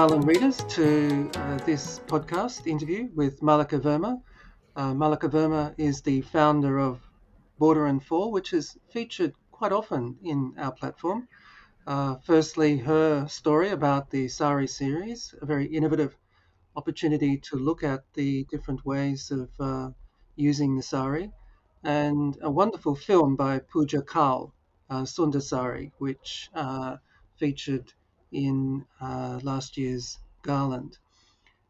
Welcome, readers, to uh, this podcast interview with Malika Verma. Uh, Malika Verma is the founder of Border and Fall, which is featured quite often in our platform. Uh, firstly, her story about the Sari series, a very innovative opportunity to look at the different ways of uh, using the sari, and a wonderful film by Pooja Kal, uh, Sundasari, which uh, featured in uh, last year's Garland.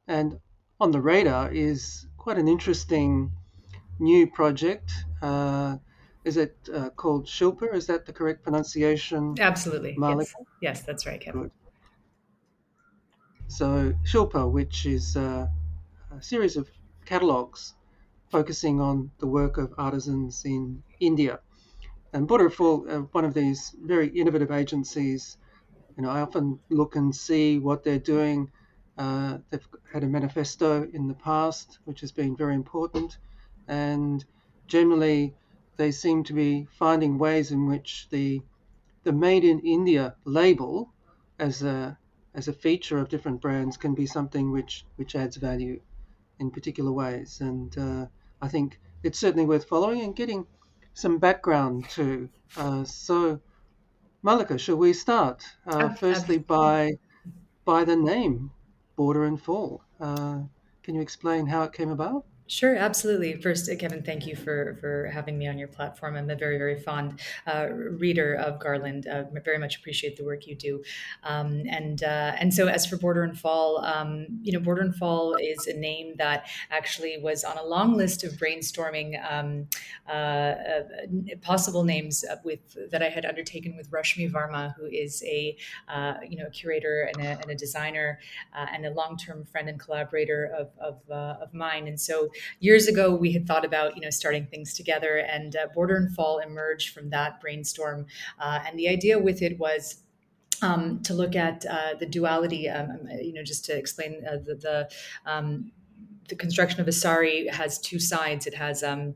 And on the radar is quite an interesting new project. Uh, is it uh, called Shilpa? Is that the correct pronunciation? Absolutely. Yes. yes, that's right, Kevin. Good. So Shilpa, which is a, a series of catalogues focusing on the work of artisans in India. And Border Fall, uh, one of these very innovative agencies you know, I often look and see what they're doing. Uh, they've had a manifesto in the past, which has been very important, and generally they seem to be finding ways in which the the Made in India label, as a as a feature of different brands, can be something which which adds value in particular ways. And uh, I think it's certainly worth following and getting some background to. Uh, so Malika, shall we start? Uh, oh, firstly, by by the name Border and Fall. Uh, can you explain how it came about? Sure, absolutely. First, uh, Kevin, thank you for for having me on your platform. I'm a very very fond uh, reader of Garland. Uh, very much appreciate the work you do. Um, and uh, and so as for Border and Fall, um, you know, Border and Fall is a name that actually was on a long list of brainstorming um, uh, uh, possible names with that I had undertaken with Rashmi Varma, who is a you know a curator and a, and a designer and a long term friend and collaborator of of, of mine. And so years ago we had thought about you know starting things together and uh, border and fall emerged from that brainstorm uh, and the idea with it was um, to look at uh, the duality um, um you know just to explain uh, the the, um, the construction of Asari has two sides. It has um,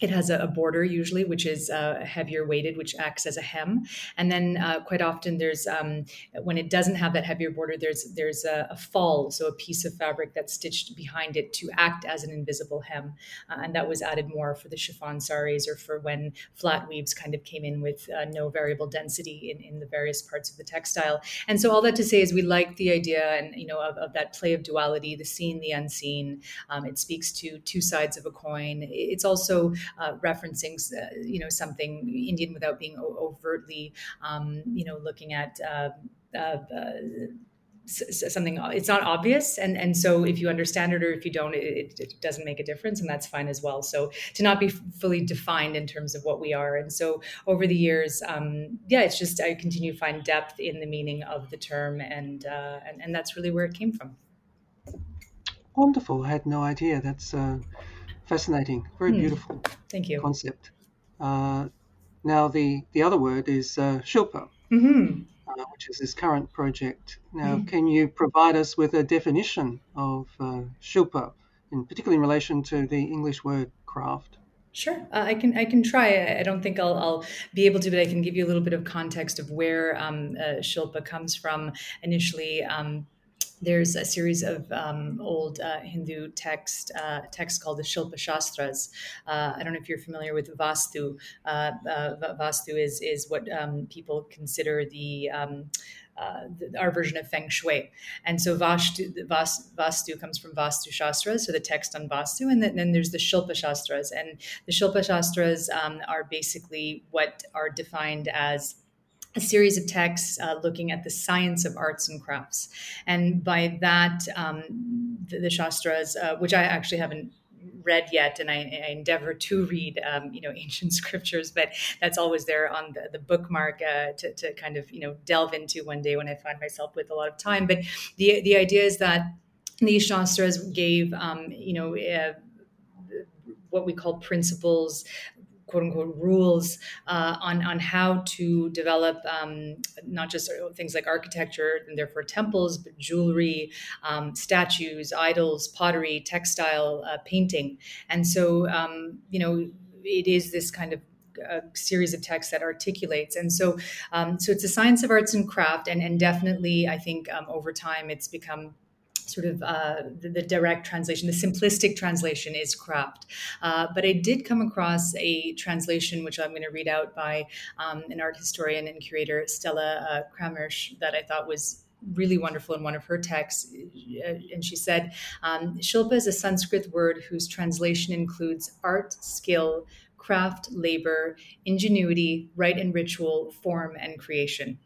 it has a, border usually, which is uh, heavier weighted, which acts as a hem. And then uh, quite often there's um, when it doesn't have that heavier border, there's there's a, a, fall, so a piece of fabric that's stitched behind it to act as an invisible hem. Uh, and that was added more for the chiffon saris or for when flat weaves kind of came in with uh, no variable density in, in the various parts of the textile. And so all that to say is we like the idea and you know of, of that play of duality, the seen, the unseen. Um, it speaks to two sides of a coin. It's also uh, referencing, uh, you know, something Indian without being overtly, um, you know, looking at. Uh, uh, uh something it's not obvious. And and so if you understand it or if you don't it, it, doesn't make a difference and that's fine as well. So to not be fully defined in terms of what we are. And so over the years um, yeah it's just i continue to find depth in the meaning of the term and uh, and, and that's really where it came from. Wonderful. I had no idea. That's uh, fascinating, very mm. beautiful. Thank you. Concept. Uh, now the the other word is uh, Shilpa, mm-hmm. uh, which is this current project. Now, mm. can you provide us with a definition of uh, Shilpa, in particularly in relation to the English word craft? Sure, uh, I can. I can try. I don't think I'll, I'll, be able to, but I can give you a little bit of context of where um, uh, Shilpa comes from. Initially, um, there's a series of um, old uh, Hindu text uh, texts called the Shilpa Shastras. Uh, I don't know if you're familiar with Vastu. Uh, uh, Vastu is is what um, people consider the um, uh, the, our version of feng shui. And so Vastu, Vas, Vastu comes from Vastu Shastras, so the text on Vastu. And then, then there's the Shilpa Shastras. And the Shilpa Shastras um, are basically what are defined as a series of texts uh, looking at the science of arts and crafts. And by that, um, the, the, Shastras, uh, which I actually haven't read yet, and I, I endeavor to read, um, you know, ancient scriptures, but that's always there on the, the bookmark uh, to, to kind of, you know, delve into one day when I find myself with a lot of time. But the, the idea is that these Shastras gave, um, you know, uh, what we call principles quote unquote rules uh, on on how to develop um, not just things like architecture and therefore temples, but jewelry, um, statues, idols, pottery, textile, uh, painting, and so um, you know it is this kind of a series of texts that articulates. And so, um, so it's a science of arts and craft, and and definitely, I think um, over time it's become sort of uh, the, the, direct translation, the simplistic translation is craft. Uh, but I did come across a translation, which I'm going to read out by um, an art historian and curator, Stella uh, Kramrisch, that I thought was really wonderful in one of her texts. Uh, and she said, um, Shilpa is a Sanskrit word whose translation includes art, skill, craft, labor, ingenuity, rite and ritual, form, and creation.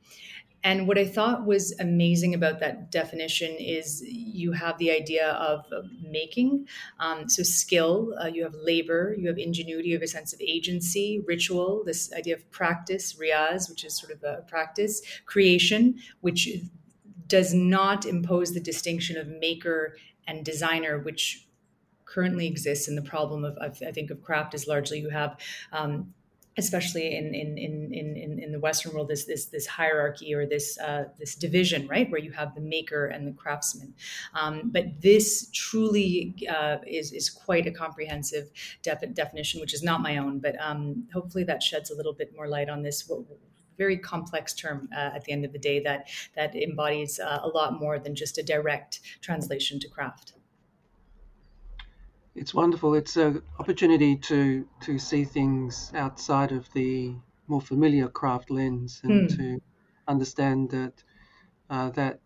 And what I thought was amazing about that definition is you have the idea of making. Um, so, skill, uh, you have labor, you have ingenuity, you have a sense of agency, ritual, this idea of practice, riyaz, which is sort of a practice, creation, which does not impose the distinction of maker and designer, which currently exists in the problem of, I think, of craft is largely you have um, especially in in, in in in the Western world, this this this hierarchy or this uh, this division, right, where you have the maker and the craftsman. Um, but this truly uh, is is quite a comprehensive def- definition, which is not my own. But um, hopefully, that sheds a little bit more light on this. What, very complex term uh, at the end of the day that that embodies uh, a lot more than just a direct translation to craft it's wonderful. It's an opportunity to to see things outside of the more familiar craft lens and mm. to understand that uh, that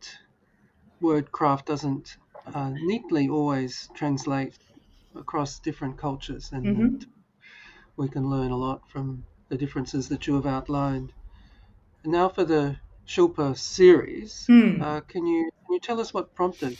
word craft doesn't uh, neatly always translate across different cultures, and mm-hmm. we can learn a lot from the differences that you have outlined. And now for the Shilpa series, mm. uh, can you can you tell us what prompted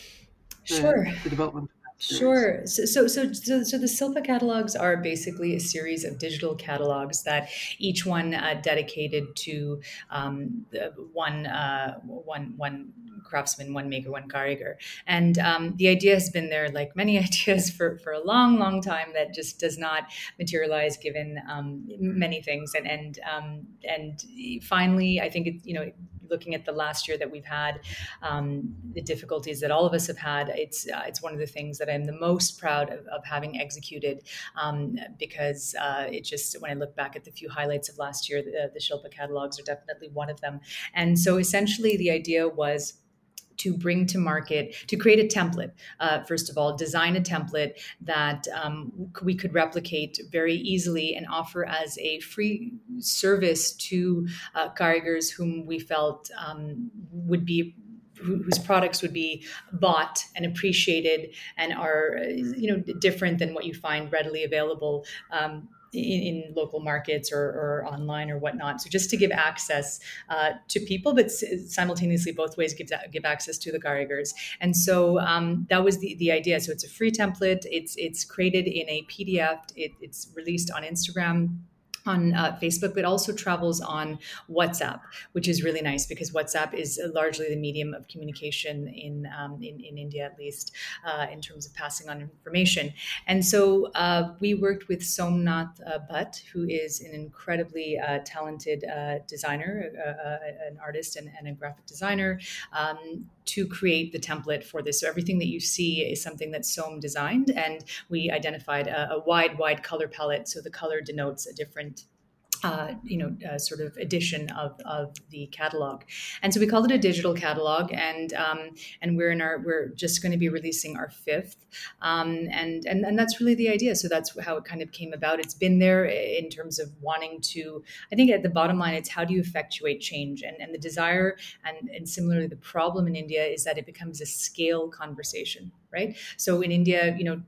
the, sure. the development? Sure. So, so, so, so, so the Shilpa catalogs are basically a series of digital catalogs that each one uh, dedicated to um, one, uh, one, one craftsman, one maker, one karigar. And um, the idea has been there, like many ideas, for, for a long, long time that just does not materialize given um, many things. And and um, and finally, I think it, you know looking at the last year that we've had, um, the difficulties that all of us have had, it's uh, it's one of the things that I'm the most proud of, of having executed um, because uh, it just when I look back at the few highlights of last year, the, the Shilpa catalogs are definitely one of them. And so essentially, the idea was to bring to market to create a template uh, first of all design a template that um, we could replicate very easily and offer as a free service to uh, karigars whom we felt um, would be whose products would be bought and appreciated and are you know different than what you find readily available um, in, in local markets or, or, online or whatnot. So just to give access uh, to people, but simultaneously both ways give give access to the karigars. And so um, that was the, the idea. So it's a free template. It's it's created in a PDF. It, it's released on Instagram on uh, Facebook, but also travels on WhatsApp, which is really nice because WhatsApp is largely the medium of communication in um, in, in, India, at least uh, in terms of passing on information. And so uh, we worked with Somnath uh, Bhatt, who is an incredibly uh, talented uh, designer, an artist, and, and, a graphic designer. Um, to create the template for this. So everything that you see is something that Som designed, and we identified a, a wide, wide color palette. So the color denotes a different uh, you know, uh, sort of edition of, of the catalog. And so we called it a digital catalog, and um, and we're in our we're just going to be releasing our fifth, um, and and and that's really the idea. So that's how it kind of came about. It's been there in terms of wanting to. I think at the bottom line, it's how do you effectuate change, and and the desire, and and similarly the problem in India is that it becomes a scale conversation, right? So in India, you know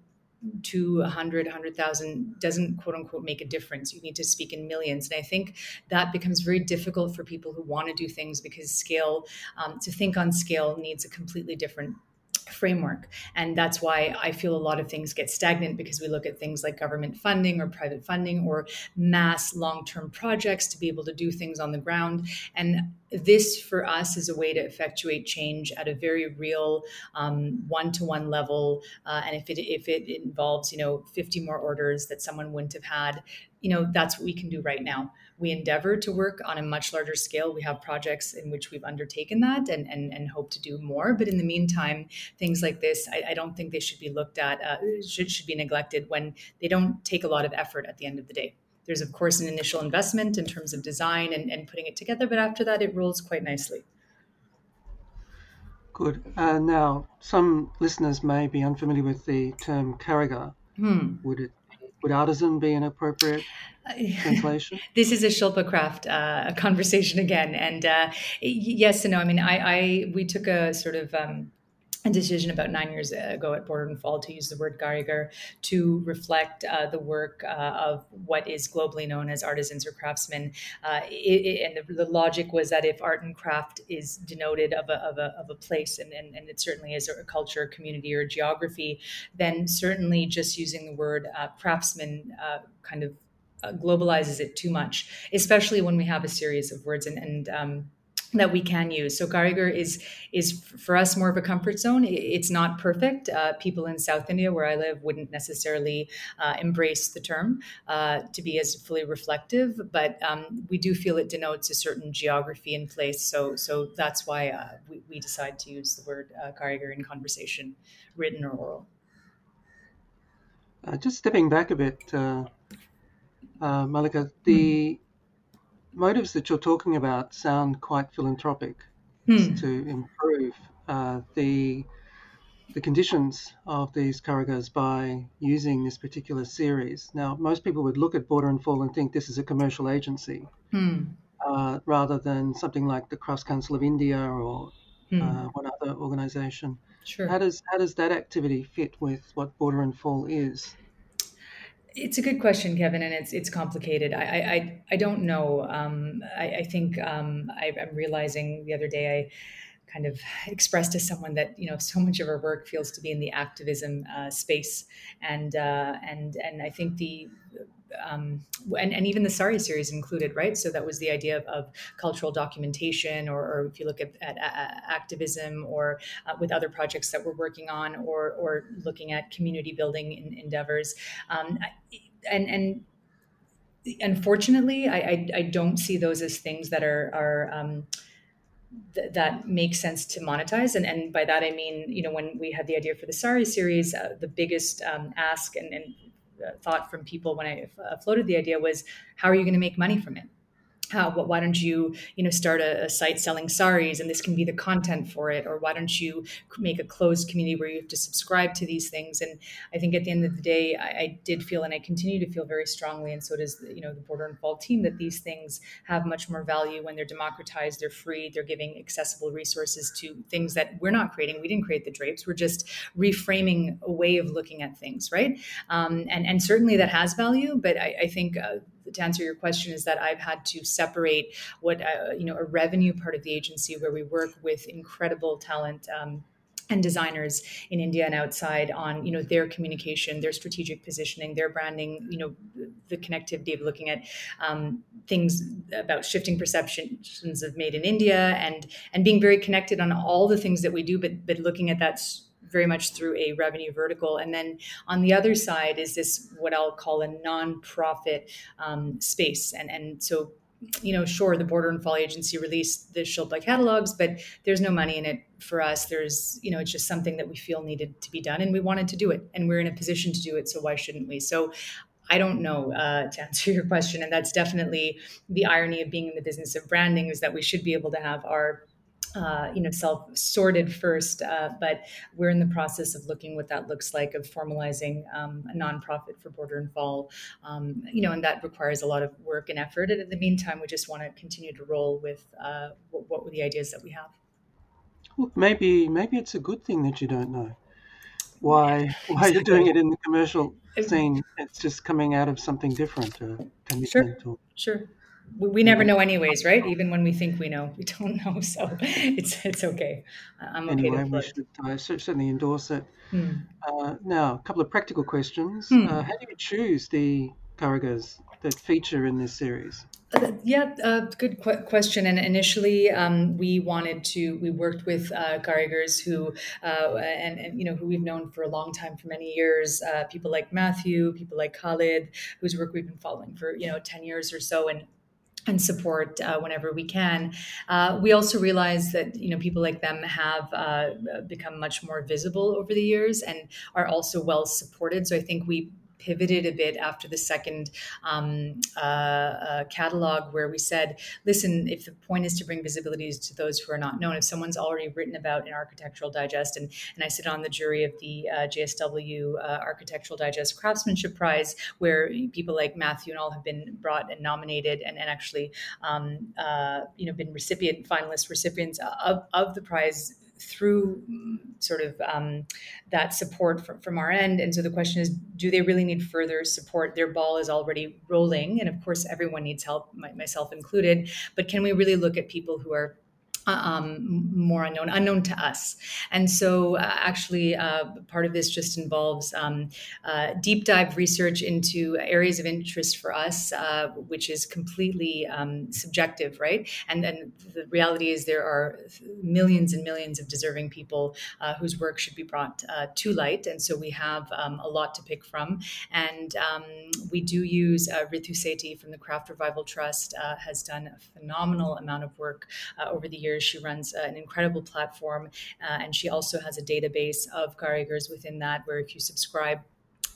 to 100 100000 doesn't quote unquote make a difference. You need to speak in millions. And i think that becomes very difficult for people who want to do things because scale um, to think on scale needs a completely different framework. And that's why I feel a lot of things get stagnant because we look at things like government funding or private funding or mass long term projects to be able to do things on the ground. And this for us is a way to effectuate change at a very real one to one level. Uh, and if it, if it involves, you know, 50 more orders that someone wouldn't have had, you know, that's what we can do right now we endeavor to work on a much larger scale. We have projects in which we've undertaken that and, and, and hope to do more. But in the meantime, things like this, I, I don't think they should be looked at, uh, should, should be neglected when they don't take a lot of effort at the end of the day. there's of course an initial investment in terms of design and, and putting it together, but after that it rolls quite nicely. Good. Uh, now, some listeners may be unfamiliar with the term karigar. Hmm. Would it would artisan be an appropriate translation? this is a Shilpa craft uh, conversation again, and uh, yes and no. I mean, I, I we took a sort of um, a decision about nine years ago at Border and Fall to use the word Karigar to reflect uh, the work uh, of what is globally known as artisans or craftsmen. Uh, it, it, and the, the, logic was that if art and craft is denoted of a, of a, of a place, and, and, and, it certainly is a culture, community, or geography, then certainly just using the word uh, craftsman uh, kind of uh, globalizes it too much, especially when we have a series of words and, and um, that we can use. So Karigar is is for us more of a comfort zone. It's not perfect. Uh, people in South India, where I live, wouldn't necessarily uh, embrace the term uh, to be as fully reflective, but um, we do feel it denotes a certain geography in place. So so that's why uh, we, we decide to use the word uh, Karigar in conversation, written or oral. Uh, just stepping back a bit, Malika, the mm motives that you're talking about sound quite philanthropic hmm. to improve uh, the the conditions of these karigars by using this particular series. Now, most people would look at Border and Fall and think this is a commercial agency, hmm. uh, rather than something like the Crafts Council of India or hmm. uh, one other organization. Sure. How does how does that activity fit with what Border and Fall is? It's a good question, Kevin, and it's it's complicated. I I, I don't know. Um, I, I, think um, I, am realizing the other day I kind of expressed to someone that you know so much of our work feels to be in the activism uh, space, and uh, and and I think the um, and, and even the Sari series included, right? So that was the idea of, of cultural documentation, or, or, if you look at, at activism, or uh, with other projects that we're working on, or or looking at community building in, endeavors, um, and and unfortunately, I, I, I don't see those as things that are are um, th- that makes sense to monetize. And, and by that, I mean, you know, when we had the idea for the Sari series, uh, the biggest um, ask and, and thought from people when I uh, floated the idea was, how are you going to make money from it? How why don't you you know start a, a, site selling saris and this can be the content for it? Or why don't you make a closed community where you have to subscribe to these things? And i think at the end of the day i, I did feel and i continue to feel very strongly and so does you know the border and fall team that these things have much more value when they're democratized they're free they're giving accessible resources to things that we're not creating. We didn't create the drapes. We're just reframing a way of looking at things right? Um, and and certainly that has value but i, I think uh, to answer your question is that I've had to separate what uh, you know a revenue part of the agency where we work with incredible talent. Um, and designers in India and outside on you know their communication, their strategic positioning, their branding, you know the connectivity of looking at um, things about shifting perceptions of made in India and and being very connected on all the things that we do, but but looking at that very much through a revenue vertical. And then on the other side is this what I'll call a nonprofit um, space. And and so you know, sure, the Border and Fall Agency released the Shilpa catalogs, but there's no money in it for us. There's, you know, it's just something that we feel needed to be done, and we wanted to do it, and we're in a position to do it. So why shouldn't we? So I don't know uh, to answer your question, and that's definitely the irony of being in the business of branding is that we should be able to have our uh, you know, self sorted first, uh, but we're in the process of looking what that looks like of formalizing um, a nonprofit for Border and Fall, um, you know, and that requires a lot of work and effort. And in the meantime, we just want to continue to roll with uh, what, what were the ideas that we have. Well, maybe maybe it's a good thing that you don't know why why you're doing it in the commercial scene. It's just coming out of something different. Uh, sure, sure we, we never know anyways right even when we think we know we don't know so it's it's okay i'm okay anyway, we should uh, certainly endorse it hmm. uh, now a couple of practical questions hmm. uh, how do you choose the karigars that feature in this series uh, yeah, uh, good qu- question. And initially, um, we wanted to. We worked with uh, karigars who, uh, and, and, you know, who we've known for a long time, for many years. Uh, people like Matthew, people like Khalid, whose work we've been following for you know ten years or so, and and support uh, whenever we can. Uh, we also realize that you know people like them have uh, become much more visible over the years and are also well supported. So I think we pivoted a bit after the second um, uh, uh, catalog, where we said, listen, if the point is to bring visibility to those who are not known, if someone's already written about an Architectural Digest, and, and I sit on the jury of the uh, JSW uh, Architectural Digest Craftsmanship Prize, where people like Matthew and all have been brought and nominated and, and actually, um, uh, you know, been recipient, finalist recipients of, of the prize through sort of um, that support from, from our end. And so the question is, do they really need further support? Their ball is already rolling. And of course, everyone needs help, myself included. But can we really look at people who are um, more unknown, unknown to us. And so, uh, actually, uh, part of this just involves um, uh, deep dive research into areas of interest for us, uh, which is completely um, subjective, right? And then the reality is there are millions and millions of deserving people uh, whose work should be brought uh, to light. And so, we have um, a lot to pick from. And um, we do use Ritu Sethi from the Craft Revival Trust has done a phenomenal amount of work over the years She runs an incredible platform, uh, and she also has a database of Karigars within that, where if you subscribe,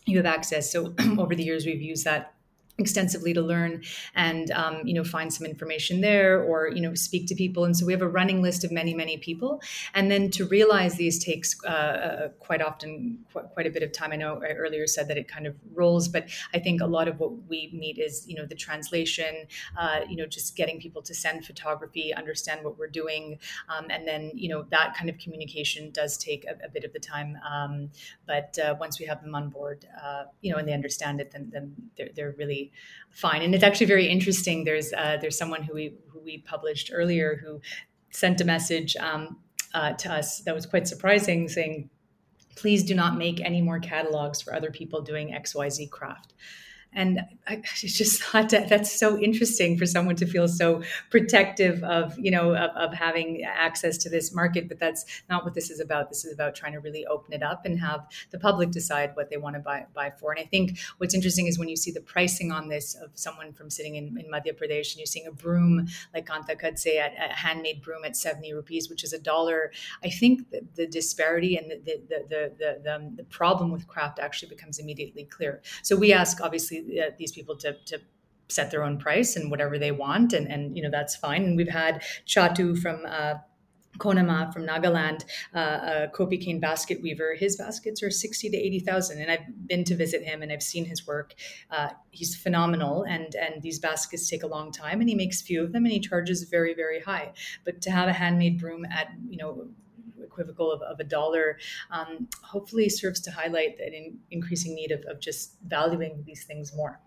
you have access. So over the years, we've used that extensively to learn and um, you know find some information there or you know speak to people. And so we have a running list of many many people. And then to realize these takes uh, uh, quite often quite, quite, a bit of time. I know i earlier said that it kind of rolls but i think a lot of what we meet is you know the translation uh, you know just getting people to send photography understand what we're doing um, and then you know that kind of communication does take a, a bit of the time um, but uh, once we have them on board uh, you know and they understand it then, then they're, they're really fine. And it's actually very interesting. There's uh, there's someone who we who we published earlier who sent a message um, uh, to us that was quite surprising, saying, "Please do not make any more catalogs for other people doing X Y Z craft." And I just thought that that's so interesting for someone to feel so protective of you know of, of, having access to this market. But that's not what this is about. This is about trying to really open it up and have the public decide what they want to buy buy for. And I think what's interesting is when you see the pricing on this of someone from sitting in, in Madhya Pradesh and you're seeing a broom like Kanta could say at a handmade broom at 70 rupees which is a dollar I think the, the disparity and the the, the the, the, um, the problem with craft actually becomes immediately clear. So we ask obviously uh, these people to, to set their own price and whatever they want and, and you know that's fine and we've had chatu from uh, Konama from Nagaland, uh, a Kopi Cane basket weaver. His baskets are sixty to eighty thousand, and I've been to visit him and I've seen his work. Uh, he's phenomenal, and and these baskets take a long time, and he makes few of them, and he charges very very high. But to have a handmade broom at you know equivocal of, of a dollar, um, hopefully serves to highlight an in, increasing need of, of just valuing these things more.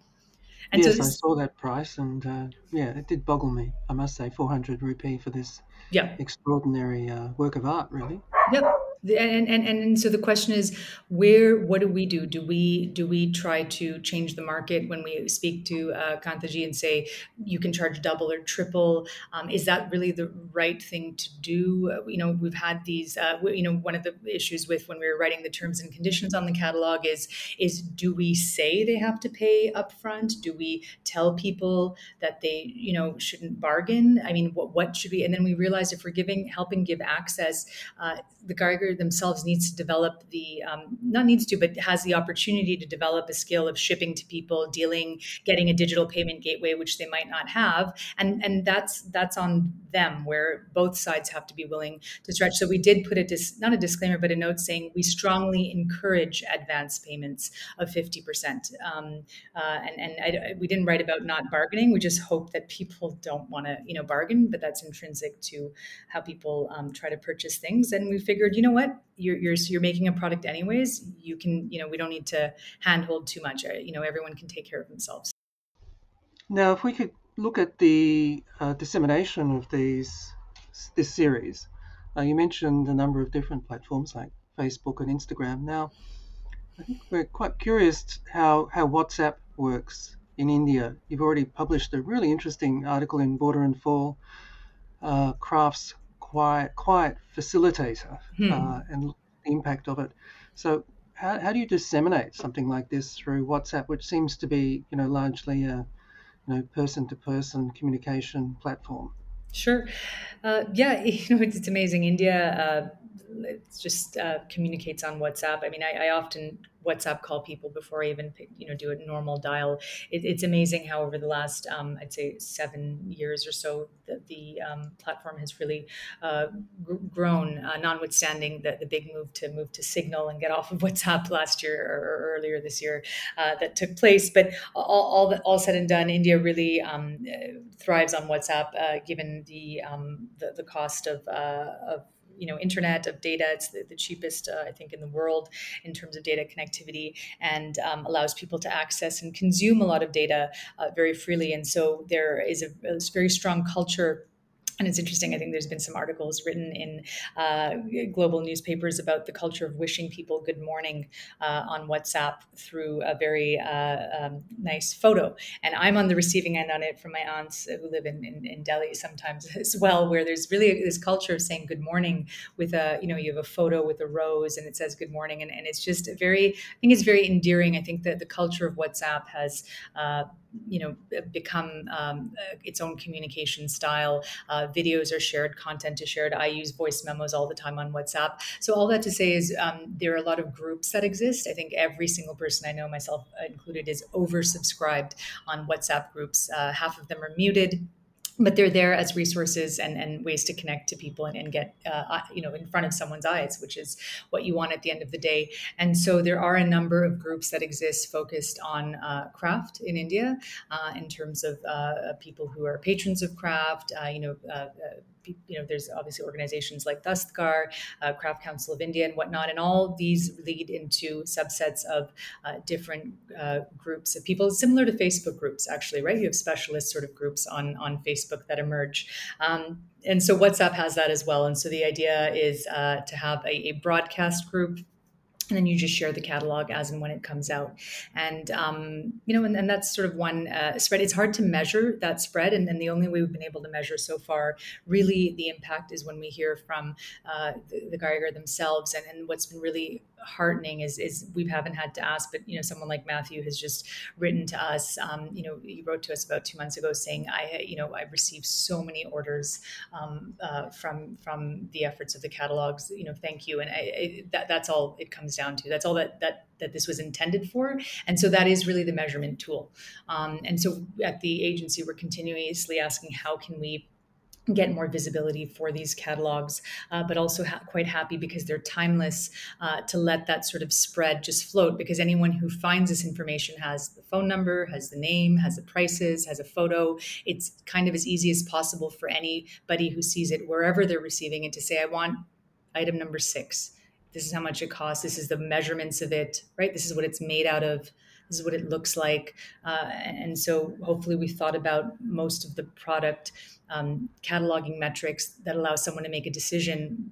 And yes, so this, I saw that price, and uh, yeah, it did boggle me. I must say, 400 rupee for this yeah. extraordinary uh, work of art, really. Yep and, and and so the question is where what do we do? Do we do we try to change the market when we speak to uh, kantaji and say you can charge double or triple um, is that really the right thing to do? You know we've had these uh, you know one of the issues with when we were writing the terms and conditions on the catalog is is do we say they have to pay upfront? Do we tell people that they you know shouldn't bargain? I mean what, what should we and then we realize if we're giving helping give access uh, the karigar themselves needs to develop the um, not needs to but has the opportunity to develop a skill of shipping to people dealing getting a digital payment gateway which they might not have. And and that's that's on them where both sides have to be willing to stretch. So we did put a dis, not a disclaimer but a note saying we strongly encourage advance payments of 50% um, uh, and and I, we didn't write about not bargaining. We just hope that people don't want to you know bargain but that's intrinsic to how people um, try to purchase things. And we figured you know what? You're, you're you're making a product anyways. You can you know we don't need to handhold too much. Uh, you know everyone can take care of themselves. Now if we could look at the uh, dissemination of these this series uh, you mentioned a number of different platforms like facebook and instagram now i think we're quite curious how how whatsapp works in india you've already published a really interesting article in border and fall uh, crafts quiet, quiet facilitator hmm. uh, and the impact of it. So, how, how do you disseminate something like this through WhatsApp, which seems to be, you know, largely a, you know, person-to-person communication platform? Sure. Uh, yeah, you know, it's, it's amazing. India uh, just uh, communicates on WhatsApp. I mean, I, I, often WhatsApp call people before I even you know do a normal dial. It, it's amazing how over the last um, I'd say seven years or so that the um, platform has really uh, grown. Uh, notwithstanding the, the big move to move to Signal and get off of WhatsApp last year or, earlier this year uh, that took place, but all all, all said and done, India really um, thrives on WhatsApp uh, given the, um, the, the cost of uh, of you know internet of data. It's the, the cheapest uh, i think in the world in terms of data connectivity and um, allows people to access and consume a lot of data uh, very freely. And so there is a, a very strong culture and it's interesting. I think there's been some articles written in uh, global newspapers about the culture of wishing people good morning uh, on WhatsApp through a very uh, um, nice photo. And I'm on the receiving end on it from my aunts who live in, in, in, Delhi sometimes as well, where there's really this culture of saying good morning with a, you know, you have a photo with a rose and it says good morning. And, and it's just very, I think it's very endearing. I think that the culture of WhatsApp has uh, you know become um, its own communication style uh, videos are shared content is shared. I use voice memos all the time on whatsapp. So all that to say is um, there are a lot of groups that exist. I think every single person i know myself included is oversubscribed on whatsapp groups. Uh, half of them are muted but they're there as resources and, and ways to connect to people and, and get uh, you know in front of someone's eyes which is what you want at the end of the day. And so there are a number of groups that exist focused on uh, craft in india uh, in terms of uh, people who are patrons of craft uh, you know uh, you know, there's obviously organizations like Dastkar, uh, Craft Council of India, and whatnot, and all these lead into subsets of uh, different uh, groups of people, similar to Facebook groups, actually, right? You have specialist sort of groups on on Facebook that emerge. Um, and so WhatsApp has that as well. And so the idea is uh, to have a, a broadcast group and then you just share the catalog as and when it comes out. And um, you know and, and, that's sort of one uh, spread. It's hard to measure that spread and, and, the only way we've been able to measure so far really the impact is when we hear from uh, the, the karigar themselves and, and what's been really heartening is is we haven't had to ask, but you know, someone like Matthew has just written to us. Um, you know, he wrote to us about two months ago saying, I, you know, I've received so many orders um, uh, from from the efforts of the catalogs. You know, thank you. And I, I, that that's all it comes down to. That's all that that that this was intended for. And so that is really the measurement tool. Um, and so at the agency, we're continuously asking, how can we get more visibility for these catalogs, uh, but also ha- quite happy because they're timeless uh, to let that sort of spread just float. Because anyone who finds this information has the phone number, has the name, has the prices, has a photo. It's kind of as easy as possible for anybody who sees it wherever they're receiving it to say, I want item number six. This is how much it costs. This is the measurements of it, right? This is what it's made out of this is what it looks like. Uh, and so hopefully we thought about most of the product um, cataloging metrics that allow someone to make a decision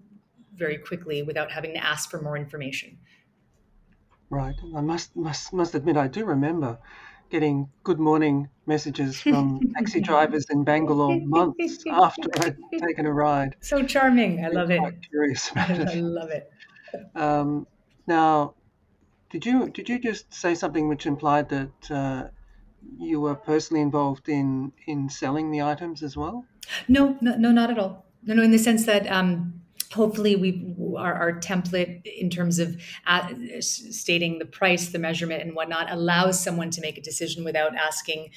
very quickly without having to ask for more information. Right. I must must must admit I do remember getting good morning messages from taxi drivers in Bangalore months after I'd taken a ride. So charming. I love it. Curious I, I love it. Um, now, did you did you just say something which implied that uh, you were personally involved in in selling the items as well? No, no, no, not at all. No, no, in the sense that um, hopefully we our, our, template in terms of uh, stating the price, the measurement, and whatnot allows someone to make a decision without asking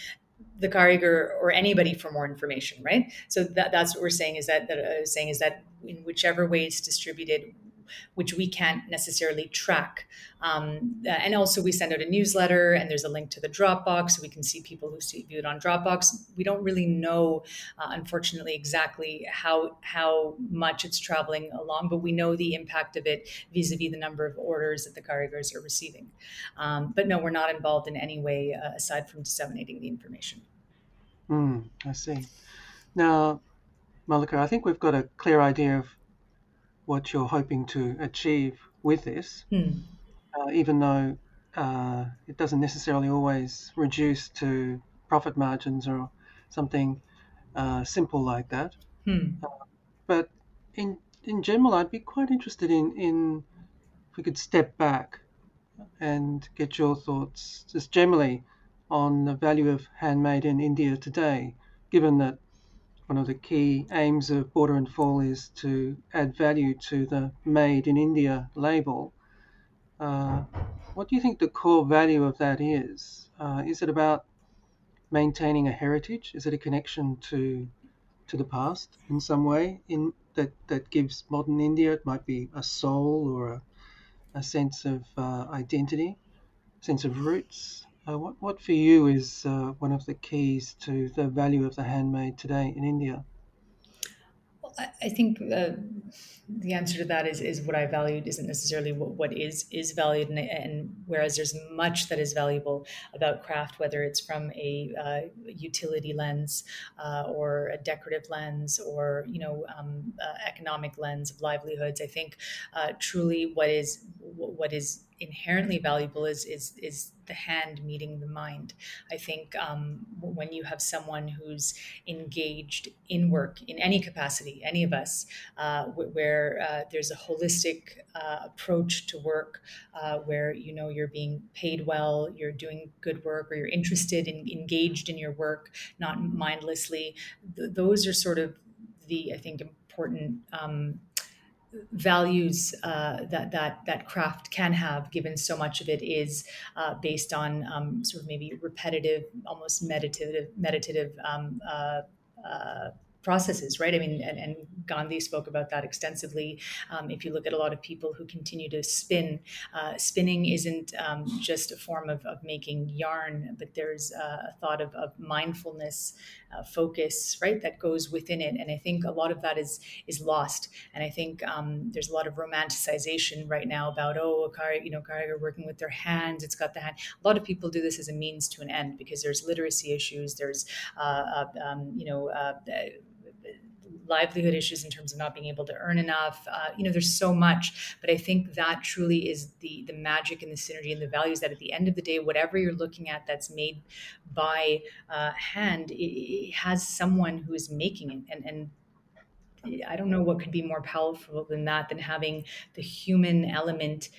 the karigar or anybody for more information, right? So that, that's what we're saying is that, that I was saying is that in whichever way it's distributed, which we can't necessarily track. Um, uh, and also, we send out a newsletter, and there's a link to the Dropbox, so we can see people who see, view it on Dropbox. We don't really know, uh, unfortunately, exactly how how much it's traveling along, but we know the impact of it vis-a-vis the number of orders that the carriers are receiving. Um, but no, we're not involved in any way uh, aside from disseminating the information. Mm, I see. Now, Malika, I think we've got a clear idea of what you're hoping to achieve with this, mm. uh, even though uh, it doesn't necessarily always reduce to profit margins or something uh, simple like that. Mm. but in in general, I'd be quite interested in, in if we could step back and get your thoughts just generally on the value of handmade in India today, given that one of the key aims of Border and Fall is to add value to the Made in India label. uh, what do you think the core value of that is? Uh, is it about maintaining a heritage? Is it a connection to to the past in some way in that, that gives modern India? It might be a soul or a, a sense of uh, identity, sense of roots. Uh, what, what for you is uh, one of the keys to the value of the handmade today in India? Well, I think uh, the answer to that is is what I valued isn't necessarily what, what is is valued, and, and, whereas there's much that is valuable about craft, whether it's from a uh, utility lens uh, or a decorative lens or you know um, uh, economic lens of livelihoods. I think truly what is what is inherently valuable is is is the hand meeting the mind. I think um, when you have someone who's engaged in work in any capacity, any of us, uh, where uh, there's a holistic uh, approach to work, uh, where you know you're being paid well, you're doing good work, or you're interested and engaged in your work, not mindlessly. Th- those are sort of the I think important. Um, values uh, that that that craft can have, given so much of it is uh, based on um, sort of maybe repetitive, almost meditative meditative um, uh, uh processes, right? I mean, and, and, Gandhi spoke about that extensively. Um, if you look at a lot of people who continue to spin, uh, spinning isn't um, just a form of, of, making yarn, but there's a thought of, of mindfulness, uh, focus, right, that goes within it. And I think a lot of that is is lost. And I think um, there's a lot of romanticization right now about oh, a car, you know, Karigar working with their hands. It's got the hand. A lot of people do this as a means to an end because there's literacy issues. There's uh, uh um, you know uh, livelihood issues in terms of not being able to earn enough. Uh, you know, there's so much, but I think that truly is the the magic and the synergy and the values that at the end of the day, whatever you're looking at that's made by uh, hand, it, it, has someone who is making it, and and I don't know what could be more powerful than that than having the human element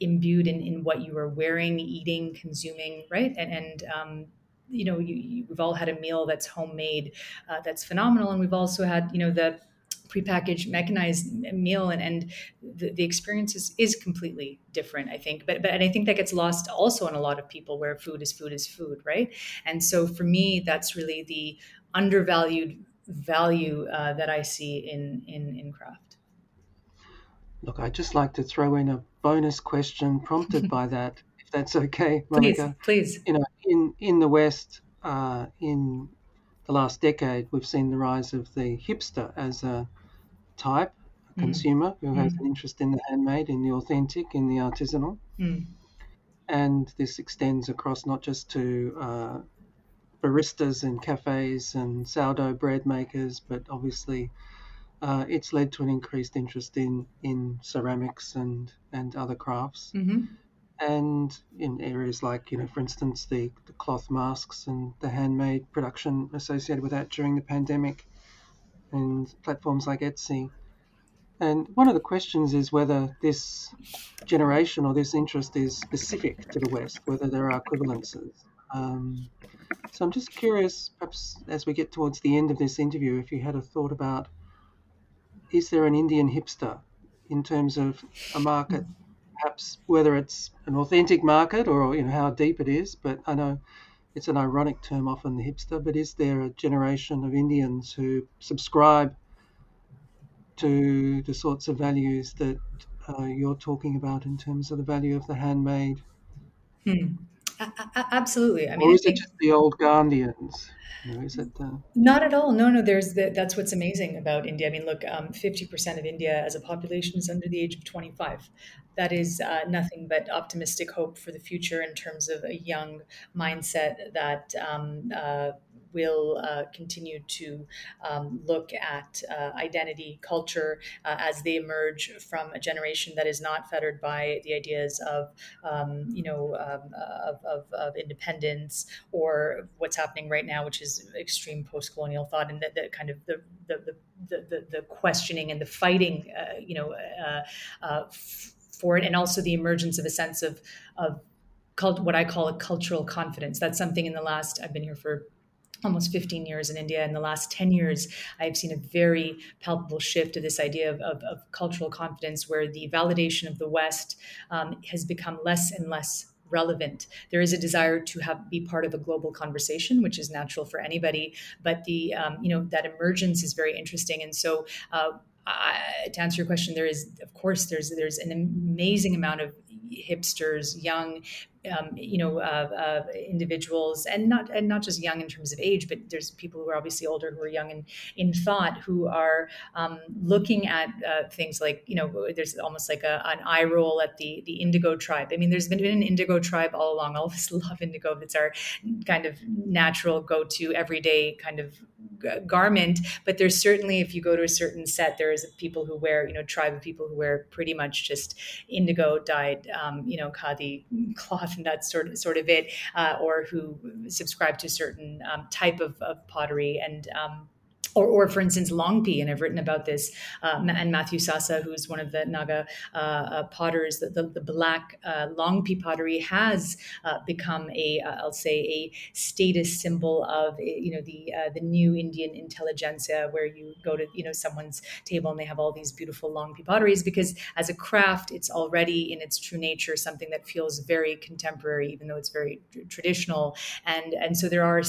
imbued in, in what you are wearing, eating, consuming, right? And, and um, you know, you, you, we've all had a meal that's homemade, uh, that's phenomenal, and we've also had, you know, the prepackaged mechanized meal and, and the, the experience is, is completely different i think. But, but and i think that gets lost also in a lot of people where food is food is food right? And so for me that's really the undervalued value uh, that i see in in in craft look i'd just like to throw in a bonus question prompted by that that's okay, Monica. Please, please. You know, in in the West, uh, in the last decade, we've seen the rise of the hipster as a type, a mm. consumer who has mm. an interest in the handmade, in the authentic, in the artisanal. Mm. And this extends across not just to uh, baristas and cafes and sourdough bread makers, but obviously uh, it's led to an increased interest in, in ceramics and, and other crafts. Mm-hmm and in areas like, you know, for instance, the, the cloth masks and the handmade production associated with that during the pandemic, and platforms like Etsy. And one of the questions is whether this generation or this interest is specific to the West, whether there are equivalences. Um, so I'm just curious, perhaps as we get towards the end of this interview, if you had a thought about is there an Indian hipster in terms of a market perhaps whether it's an authentic market or you know how deep it is. But I know it's an ironic term often, the hipster. But is there a generation of Indians who subscribe to the sorts of values that uh, you're talking about in terms of the value of the handmade? Hmm. absolutely. I mean, or is it just the old Gandhians? Is it uh... not at all? No, no. There's the, that's what's amazing about India. I mean, look, um, fifty um, percent of India as a population is under the age of twenty-five that is uh, nothing but optimistic hope for the future in terms of a young mindset that um, uh, will uh, continue to um, look at uh, identity, culture uh, as they emerge from a generation that is not fettered by the ideas of, um, you know, um, of, of, of, independence or what's happening right now, which is extreme post-colonial thought and that, the kind of the, the, the, the, questioning and the fighting, uh, you know, f- for it, and also the emergence of a sense of of cult, what I call a cultural confidence. That's something in the last I've been here for almost 15 years in India. In the last 10 years, I've seen a very palpable shift to this idea of, of, of cultural confidence, where the validation of the West um, has become less and less relevant. There is a desire to have be part of a global conversation, which is natural for anybody. But the um, you know that emergence is very interesting, and so. Uh, to answer your question, there is, of course, there's there's an amazing amount of hipsters, young um, you know, uh, uh, individuals, and not and not just young in terms of age, but there's people who are obviously older who are young in in thought who are um, looking at uh, things like you know, there's almost like a, an eye roll at the the Indigo tribe. I mean, there's been, been an Indigo tribe all along. All of us love Indigo. It's our kind of natural go to everyday kind of garment but there's certainly if you go to a certain set there's people who wear you know tribe of people who wear pretty much just indigo dyed um, you know khadi cloth and that's sort of sort of it uh, or who subscribe to certain um, type of, of pottery. And um, or, or for instance, Longpi, and I've written about this, uh, and Matthew Sasa, who's one of the Naga uh, uh, potters, the, the, the black uh, Longpi pottery has uh, become a, will uh, say, a status symbol of, you know, the the new Indian intelligentsia, where you go to, you know, someone's table and they have all these beautiful Longpi potteries, because as a craft, it's already in its true nature something that feels very contemporary, even though it's very traditional, and and so there are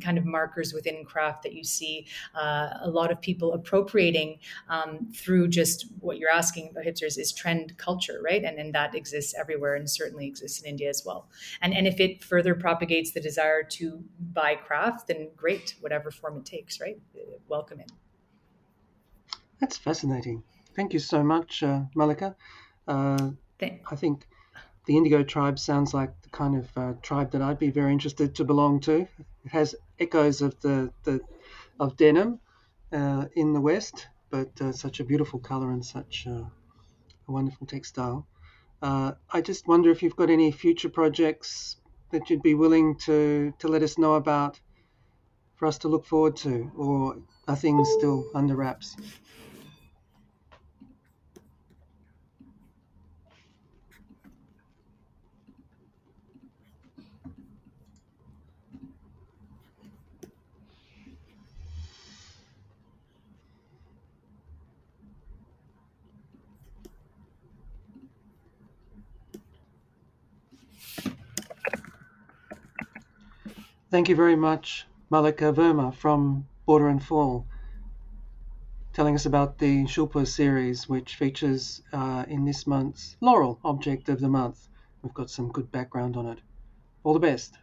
kind of markers within craft that you see uh, a lot of people appropriating um, through just what you're asking about hipsters is trend culture, right? And, and that exists everywhere and certainly exists in India as well. And, and if it further propagates the desire to buy craft, then great, whatever form it takes, right? Welcome it. That's fascinating. Thank you so much, uh, Malika. Uh, I think the Indigo tribe sounds like the kind of uh, tribe that I'd be very interested to belong to. It has echoes of the, the of denim uh, in the West, but uh, such a beautiful color and such a wonderful textile. Uh, I just wonder if you've got any future projects that you'd be willing to, to let us know about for us to look forward to, or are things still under wraps? Thank you very much, Malika Verma from Border and Fall, telling us about the Shilpa series, which features uh, in this month's Laurel Object of the Month. We've got some good background on it. All the best.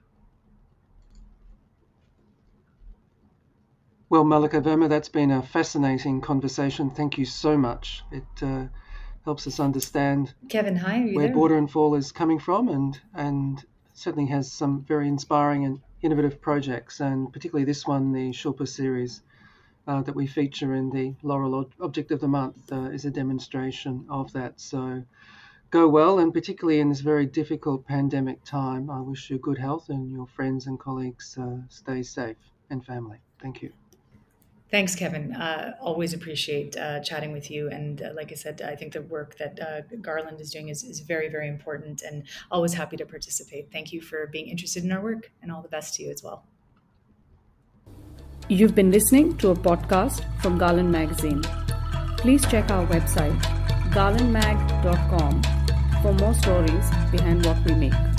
Well, Malika Verma, that's been a fascinating conversation. Thank you so much. It uh, helps us understand Kevin, hi, where there? Border and Fall is coming from, and and certainly has some very inspiring and innovative projects, and particularly this one, the Shilpa series uh, that we feature in the Laurel Object of the Month, uh, is a demonstration of that. So go well, and particularly in this very difficult pandemic time, I wish you good health and your friends and colleagues uh, stay safe and family. Thank you. Thanks, Kevin. Uh, always appreciate uh, chatting with you. And uh, like I said, I think the work that uh, Garland is doing is, is very, very important and always happy to participate. Thank you for being interested in our work and all the best to you as well. You've been listening to a podcast from Garland Magazine. Please check our website, garlandmag.com, for more stories behind what we make.